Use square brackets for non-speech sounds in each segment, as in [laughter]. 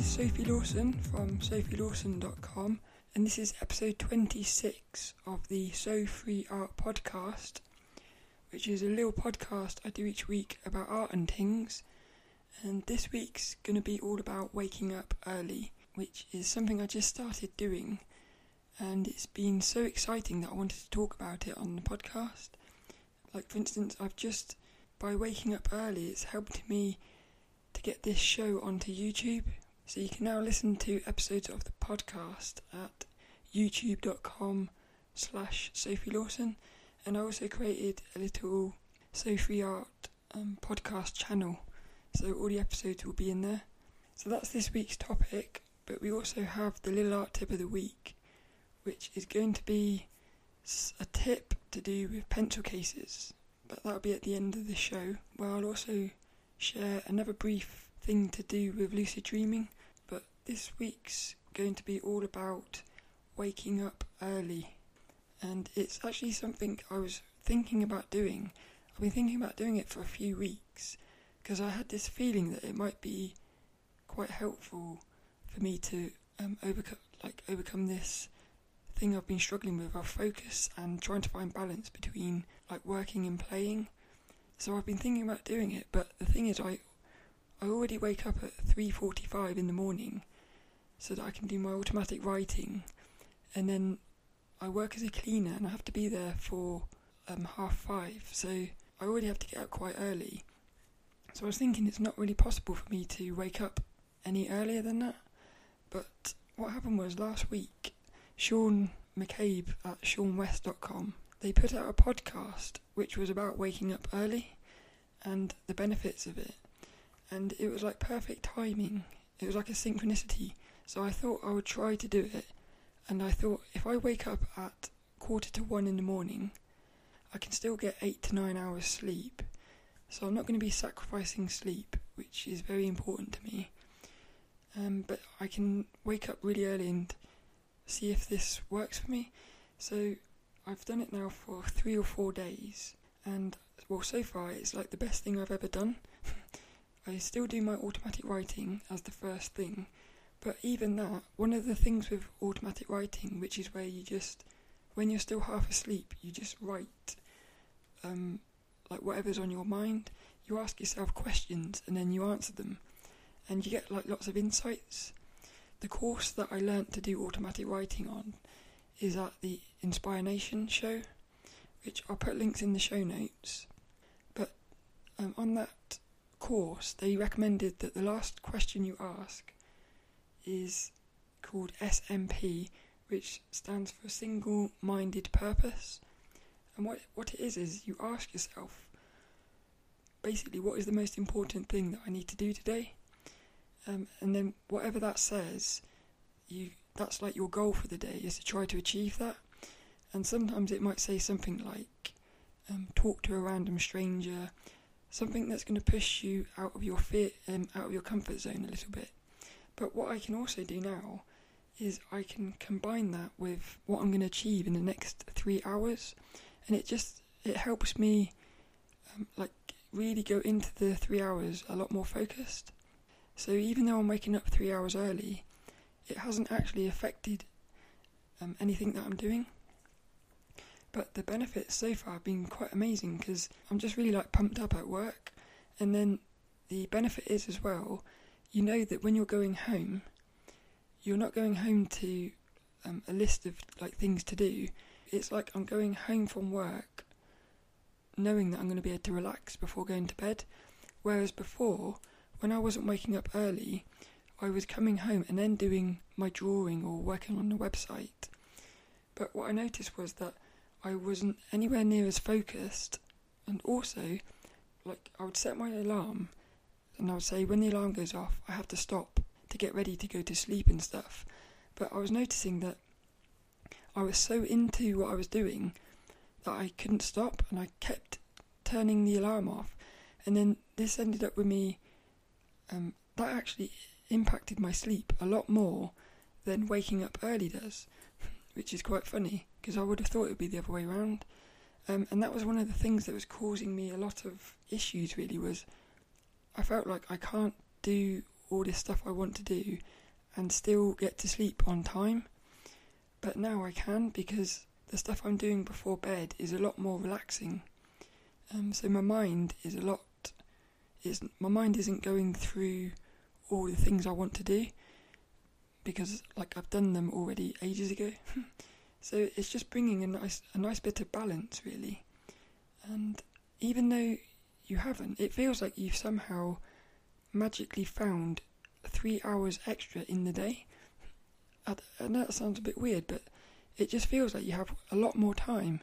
is Sophie Lawson from sophielawson.com, and this is episode 26 of the So Free Art podcast, which is a little podcast I do each week about art and things. And this week's going to be all about waking up early, which is something I just started doing, and it's been so exciting that I wanted to talk about it on the podcast. Like, for instance, I've just, by waking up early, it's helped me to get this show onto YouTube. So you can now listen to episodes of the podcast at youtube.com slash Sophie Lawson. And I also created a little Sophie Art um, podcast channel. So all the episodes will be in there. So that's this week's topic. But we also have the little art tip of the week, which is going to be a tip to do with pencil cases. But that'll be at the end of the show, where I'll also share another brief thing to do with lucid dreaming, this week's going to be all about waking up early. And it's actually something I was thinking about doing. I've been thinking about doing it for a few weeks because I had this feeling that it might be quite helpful for me to um, overcome like overcome this thing I've been struggling with of focus and trying to find balance between like working and playing. So I've been thinking about doing it, but the thing is, I I already wake up at three forty-five in the morning, so that I can do my automatic writing, and then I work as a cleaner and I have to be there for um, half five. So I already have to get up quite early. So I was thinking it's not really possible for me to wake up any earlier than that. But what happened was last week, Sean McCabe at seanwes.com they put out a podcast which was about waking up early and the benefits of it. And it was like perfect timing. It was like a synchronicity. So I thought I would try to do it. And I thought if I wake up at quarter to one in the morning, I can still get eight to nine hours sleep. So I'm not going to be sacrificing sleep, which is very important to me. Um, but I can wake up really early and see if this works for me. So I've done it now for three or four days, and well, so far it's like the best thing I've ever done. [laughs] I still do my automatic writing as the first thing, but even that, one of the things with automatic writing, which is where you just, when you're still half asleep, you just write, um, like whatever's on your mind. You ask yourself questions and then you answer them, and you get like lots of insights. The course that I learnt to do automatic writing on is at the Inspire Nation show, which I'll put links in the show notes. But um, on that course, they recommended that the last question you ask is called SMP, which stands for Single Minded Purpose. And what, what it is, is you ask yourself basically what is the most important thing that I need to do today? Um, and then whatever that says, you that's like your goal for the day is to try to achieve that. And sometimes it might say something like, um, talk to a random stranger, something that's going to push you out of your fear, um, out of your comfort zone a little bit. But what I can also do now is I can combine that with what I'm going to achieve in the next three hours, and it just it helps me um, like really go into the three hours a lot more focused. So even though I'm waking up three hours early, it hasn't actually affected um, anything that I'm doing. But the benefits so far have been quite amazing because I'm just really like pumped up at work. And then the benefit is as well, you know that when you're going home, you're not going home to um, a list of like things to do. It's like I'm going home from work knowing that I'm going to be able to relax before going to bed. Whereas before, when I wasn't waking up early, I was coming home and then doing my drawing or working on the website. But what I noticed was that I wasn't anywhere near as focused, and also, like, I would set my alarm and I would say, when the alarm goes off, I have to stop to get ready to go to sleep and stuff. But I was noticing that I was so into what I was doing that I couldn't stop and I kept turning the alarm off. And then this ended up with me, um, that actually impacted my sleep a lot more than waking up early does, [laughs] which is quite funny because I would have thought it would be the other way around. Um, and that was one of the things that was causing me a lot of issues. Really, was I felt like I can't do all this stuff I want to do and still get to sleep on time. But now I can because the stuff I'm doing before bed is a lot more relaxing. Um, so my mind is a lot. Is my mind isn't going through all the things I want to do because like I've done them already ages ago. [laughs] so it's just bringing a nice a nice bit of balance really. And even though you haven't, it feels like you've somehow magically found three hours extra in the day. I, know that sounds a bit weird, but it just feels like you have a lot more time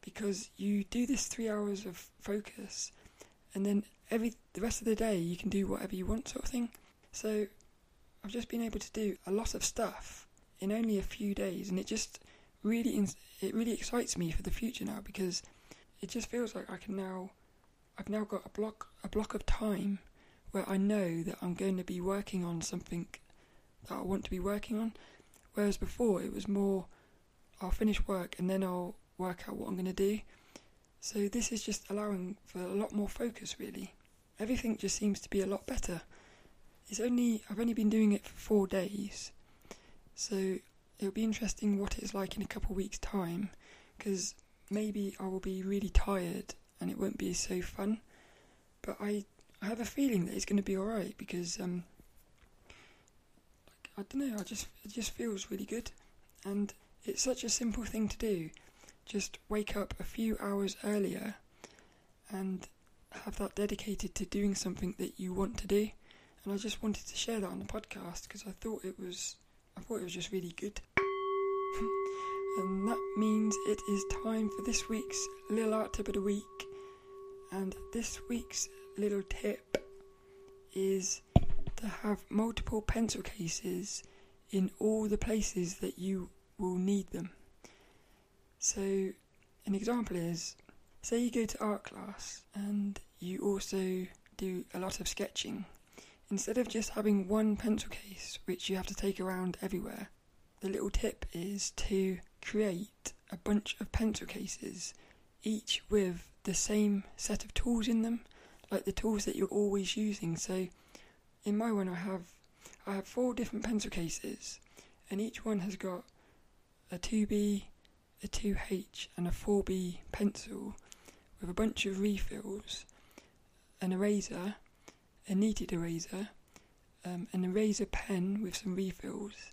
because you do this three hours of focus, and then every the rest of the day you can do whatever you want, sort of thing. So I've just been able to do a lot of stuff in only a few days, and it just really it really excites me for the future now because it just feels like I can now I've now got a block a block of time where I know that I'm going to be working on something that I want to be working on. Whereas before it was more I'll finish work and then I'll work out what I'm going to do. So this is just allowing for a lot more focus really. Everything just seems to be a lot better. It's only I've only been doing it for 4 days. So it'll be interesting what it's like in a couple of weeks time because maybe I will be really tired and it won't be so fun. But I I have a feeling that it's going to be alright because um, I don't know. I just it just feels really good, and it's such a simple thing to do. Just wake up a few hours earlier, and have that dedicated to doing something that you want to do. And I just wanted to share that on the podcast because I thought it was I thought it was just really good. [laughs] and that means it is time for this week's little art tip of the week. And this week's little tip is to have multiple pencil cases in all the places that you will need them. So, an example is say you go to art class and you also do a lot of sketching. Instead of just having one pencil case which you have to take around everywhere, the little tip is to create a bunch of pencil cases, each with the same set of tools in them like the tools that you're always using. So in my one I have I have four different pencil cases and each one has got a 2B, a 2H and a 4B pencil with a bunch of refills, an eraser, a kneaded eraser, um, an eraser pen with some refills,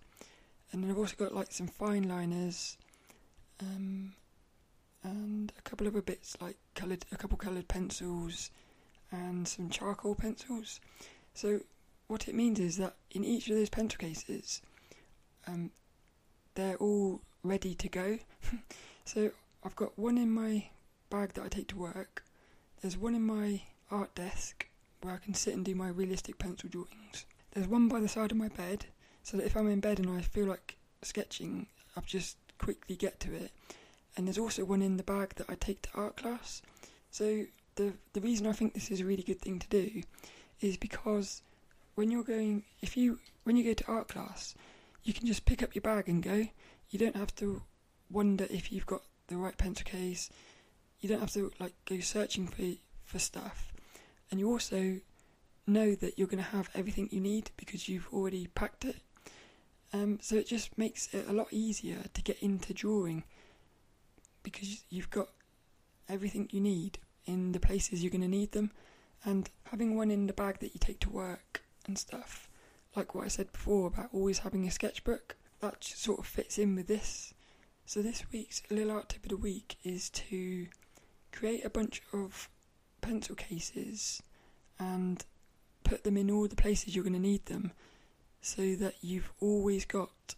and then I've also got like some fine liners, um, and a couple of other bits like coloured, a couple coloured pencils, and some charcoal pencils. So what it means is that in each of those pencil cases, um, they're all ready to go. [laughs] so I've got one in my bag that I take to work. There's one in my art desk where I can sit and do my realistic pencil drawings. There's one by the side of my bed, so that if I'm in bed and I feel like sketching, I'll just quickly get to it. And there's also one in the bag that I take to art class. So the the reason I think this is a really good thing to do is because when you're going if you when you go to art class, you can just pick up your bag and go. You don't have to wonder if you've got the right pencil case. You don't have to like go searching for for stuff. And you also know that you're going to have everything you need because you've already packed it. Um, so it just makes it a lot easier to get into drawing because you've got everything you need in the places you're going to need them, and having one in the bag that you take to work and stuff, like what I said before about always having a sketchbook, that sort of fits in with this. So, this week's little art tip of the week is to create a bunch of pencil cases and put them in all the places you're going to need them so that you've always got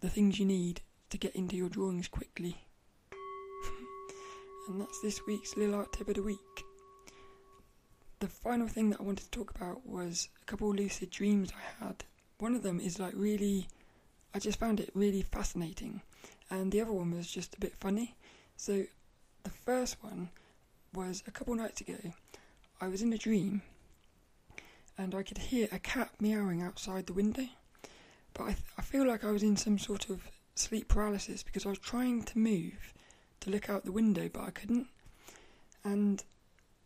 the things you need to get into your drawings quickly and that's this week's Little Art Tip of the Week. The final thing that I wanted to talk about was a couple of lucid dreams I had. One of them is like really, I just found it really fascinating, and the other one was just a bit funny. So, the first one was a couple nights ago. I was in a dream, and I could hear a cat meowing outside the window, but I, th- I feel like I was in some sort of sleep paralysis because I was trying to move to look out the window, but I couldn't. And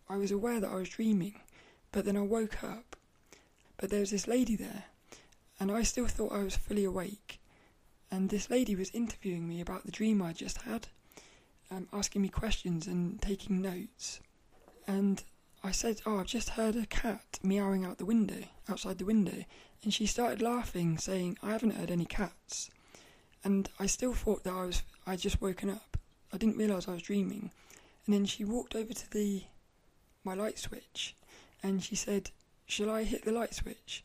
I was aware that I was dreaming, but then I woke up. but there was this lady there, and I still thought I was fully awake. And this lady was interviewing me about the dream I just had, um, asking me questions and taking notes. And I said, "Oh, I've just heard a cat meowing out the window, outside the window," and she started laughing, saying, "I haven't heard any cats." And I still thought that I was I just woken up. I didn't realise I was dreaming. And then she walked over to the my light switch, and she said, "Shall I hit the light switch?"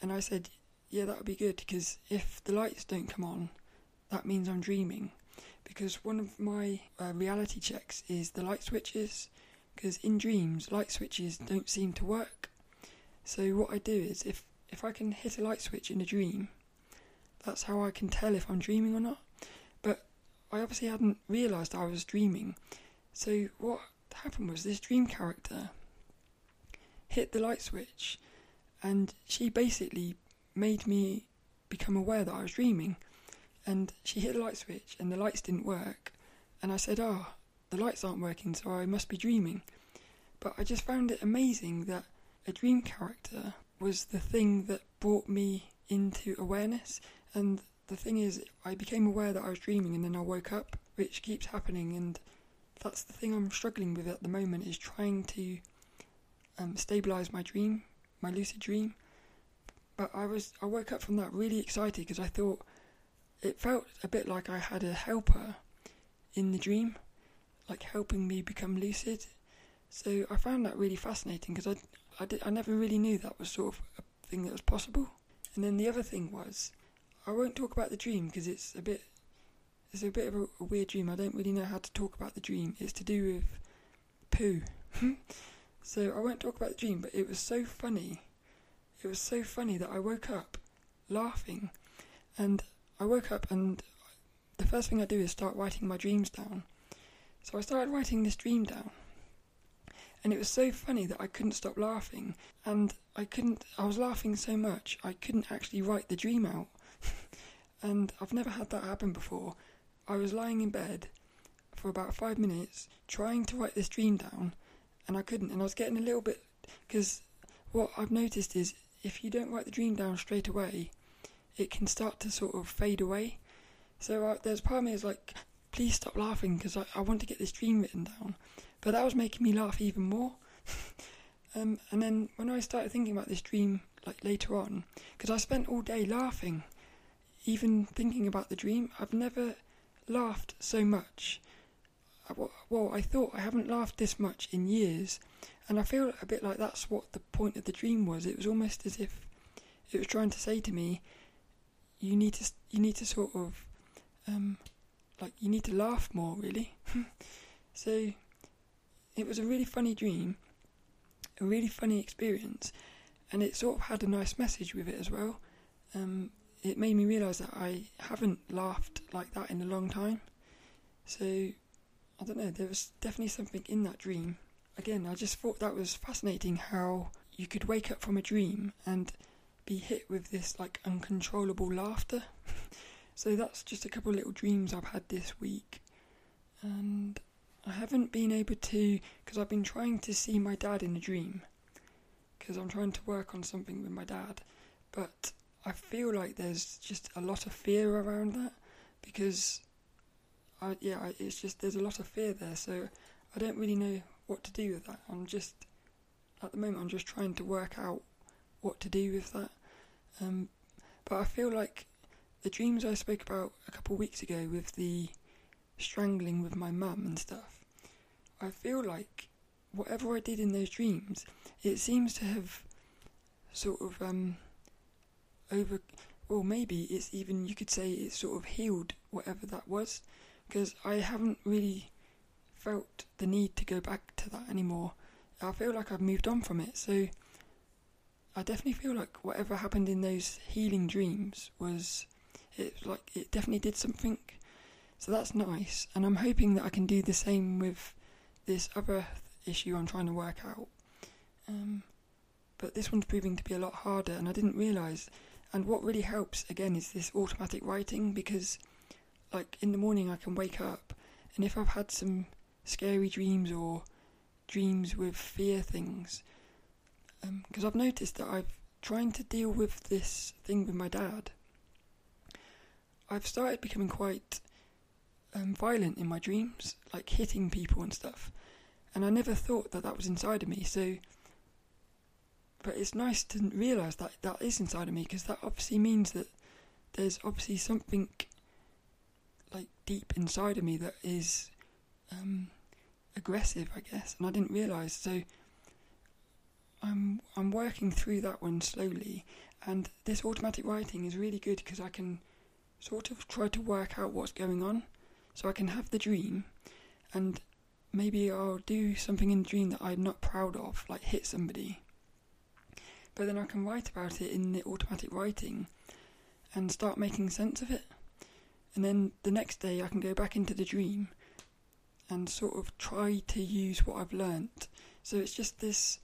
And I said, "Yeah, that would be good because if the lights don't come on, that means I'm dreaming." Because one of my uh, reality checks is the light switches because in dreams light switches don't seem to work. So what I do is if if I can hit a light switch in a dream, that's how I can tell if I'm dreaming or not. I obviously hadn't realised I was dreaming. So what happened was this dream character hit the light switch and she basically made me become aware that I was dreaming. And she hit the light switch and the lights didn't work. And I said, Oh, the lights aren't working, so I must be dreaming. But I just found it amazing that a dream character was the thing that brought me into awareness. And the thing is, I became aware that I was dreaming and then I woke up, which keeps happening. And that's the thing I'm struggling with at the moment is trying to um, stabilize my dream, my lucid dream. But I was, I woke up from that really excited because I thought it felt a bit like I had a helper in the dream like helping me become lucid. So I found that really fascinating because I, I, did, I never really knew that was sort of a thing that was possible. And then the other thing was, I won't talk about the dream because it's a bit, it's a bit of a, a, weird dream. I don't really know how to talk about the dream. It's to do with poo. [laughs] so I won't talk about the dream, but it was so funny. It was so funny that I woke up laughing, and I woke up and the first thing I do is start writing my dreams down. So I started writing this dream down. And it was so funny that I couldn't stop laughing. And I couldn't, I was laughing so much, I couldn't actually write the dream out. And I've never had that happen before. I was lying in bed for about five minutes trying to write this dream down, and I couldn't. And I was getting a little bit, because what I've noticed is if you don't write the dream down straight away, it can start to sort of fade away. So there's part of me is like, please stop laughing because I, I want to get this dream written down. But that was making me laugh even more. [laughs] um, and then when I started thinking about this dream, like later on, because I spent all day laughing, even thinking about the dream, I've never laughed so much. Well, I thought I haven't laughed this much in years, and I feel a bit like that's what the point of the dream was. It was almost as if it was trying to say to me, "You need to, you need to sort of um, like you need to laugh more really. [laughs] so it was a really funny dream, a really funny experience, and it sort of had a nice message with it as well. Um, it made me realise that I haven't laughed like that in a long time. So I don't know, there was definitely something in that dream. Again, I just thought that was fascinating how you could wake up from a dream and be hit with this like uncontrollable laughter. [laughs] So that's just a couple of little dreams I've had this week. And I haven't been able to, because I've been trying to see my dad in a dream. Because I'm trying to work on something with my dad. But I feel like there's just a lot of fear around that. Because, I, yeah, it's just, there's a lot of fear there. So I don't really know what to do with that. I'm just, at the moment, I'm just trying to work out what to do with that. Um, but I feel like the dreams I spoke about a couple of weeks ago with the strangling with my mum and stuff, I feel like whatever I did in those dreams, it seems to have sort of um over or maybe it's even you could say it's sort of healed whatever that was because I haven't really felt the need to go back to that anymore. I feel like I've moved on from it. So I definitely feel like whatever happened in those healing dreams was it like it definitely did something. So that's nice, and I'm hoping that I can do the same with this other issue I'm trying to work out. Um, but this one's proving to be a lot harder, and I didn't realise. And what really helps again is this automatic writing because, like in the morning, I can wake up, and if I've had some scary dreams or dreams with fear things, because um, I've noticed that I've trying to deal with this thing with my dad, I've started becoming quite um, violent in my dreams, like hitting people and stuff. And I never thought that that was inside of me. So, but it's nice to realise that that is inside of me because that obviously means that there's obviously something like deep inside of me that is um, aggressive, I guess, and I didn't realise. So I'm I'm working through that one slowly, and this automatic writing is really good because I can sort of try to work out what's going on, so I can have the dream, and maybe I'll do something in the dream that I'm not proud of, like hit somebody. But then I can write about it in the automatic writing, and start making sense of it. And then the next day I can go back into the dream and sort of try to use what I've learnt. So it's just this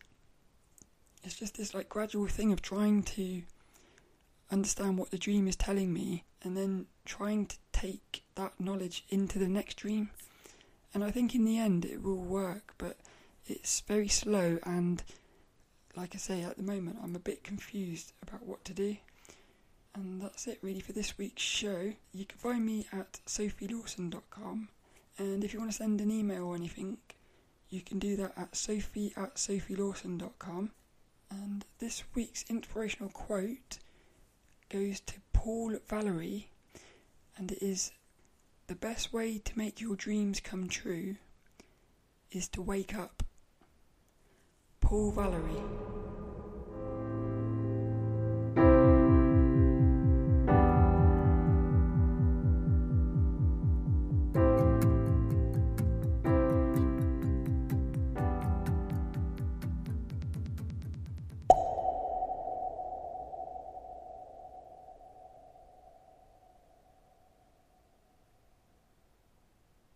it's just this like gradual thing of trying to understand what the dream is telling me and then trying to take that knowledge into the next dream. And I think in the end it will work, but it's very slow and like I say at the moment I'm a bit confused about what to do. And that's it really for this week's show. You can find me at sophielawson.com and if you want to send an email or anything, you can do that at sophie at sophielawson.com. And this week's inspirational quote goes to Paul Valery, and it is The best way to make your dreams come true is to wake up. Paul Valery.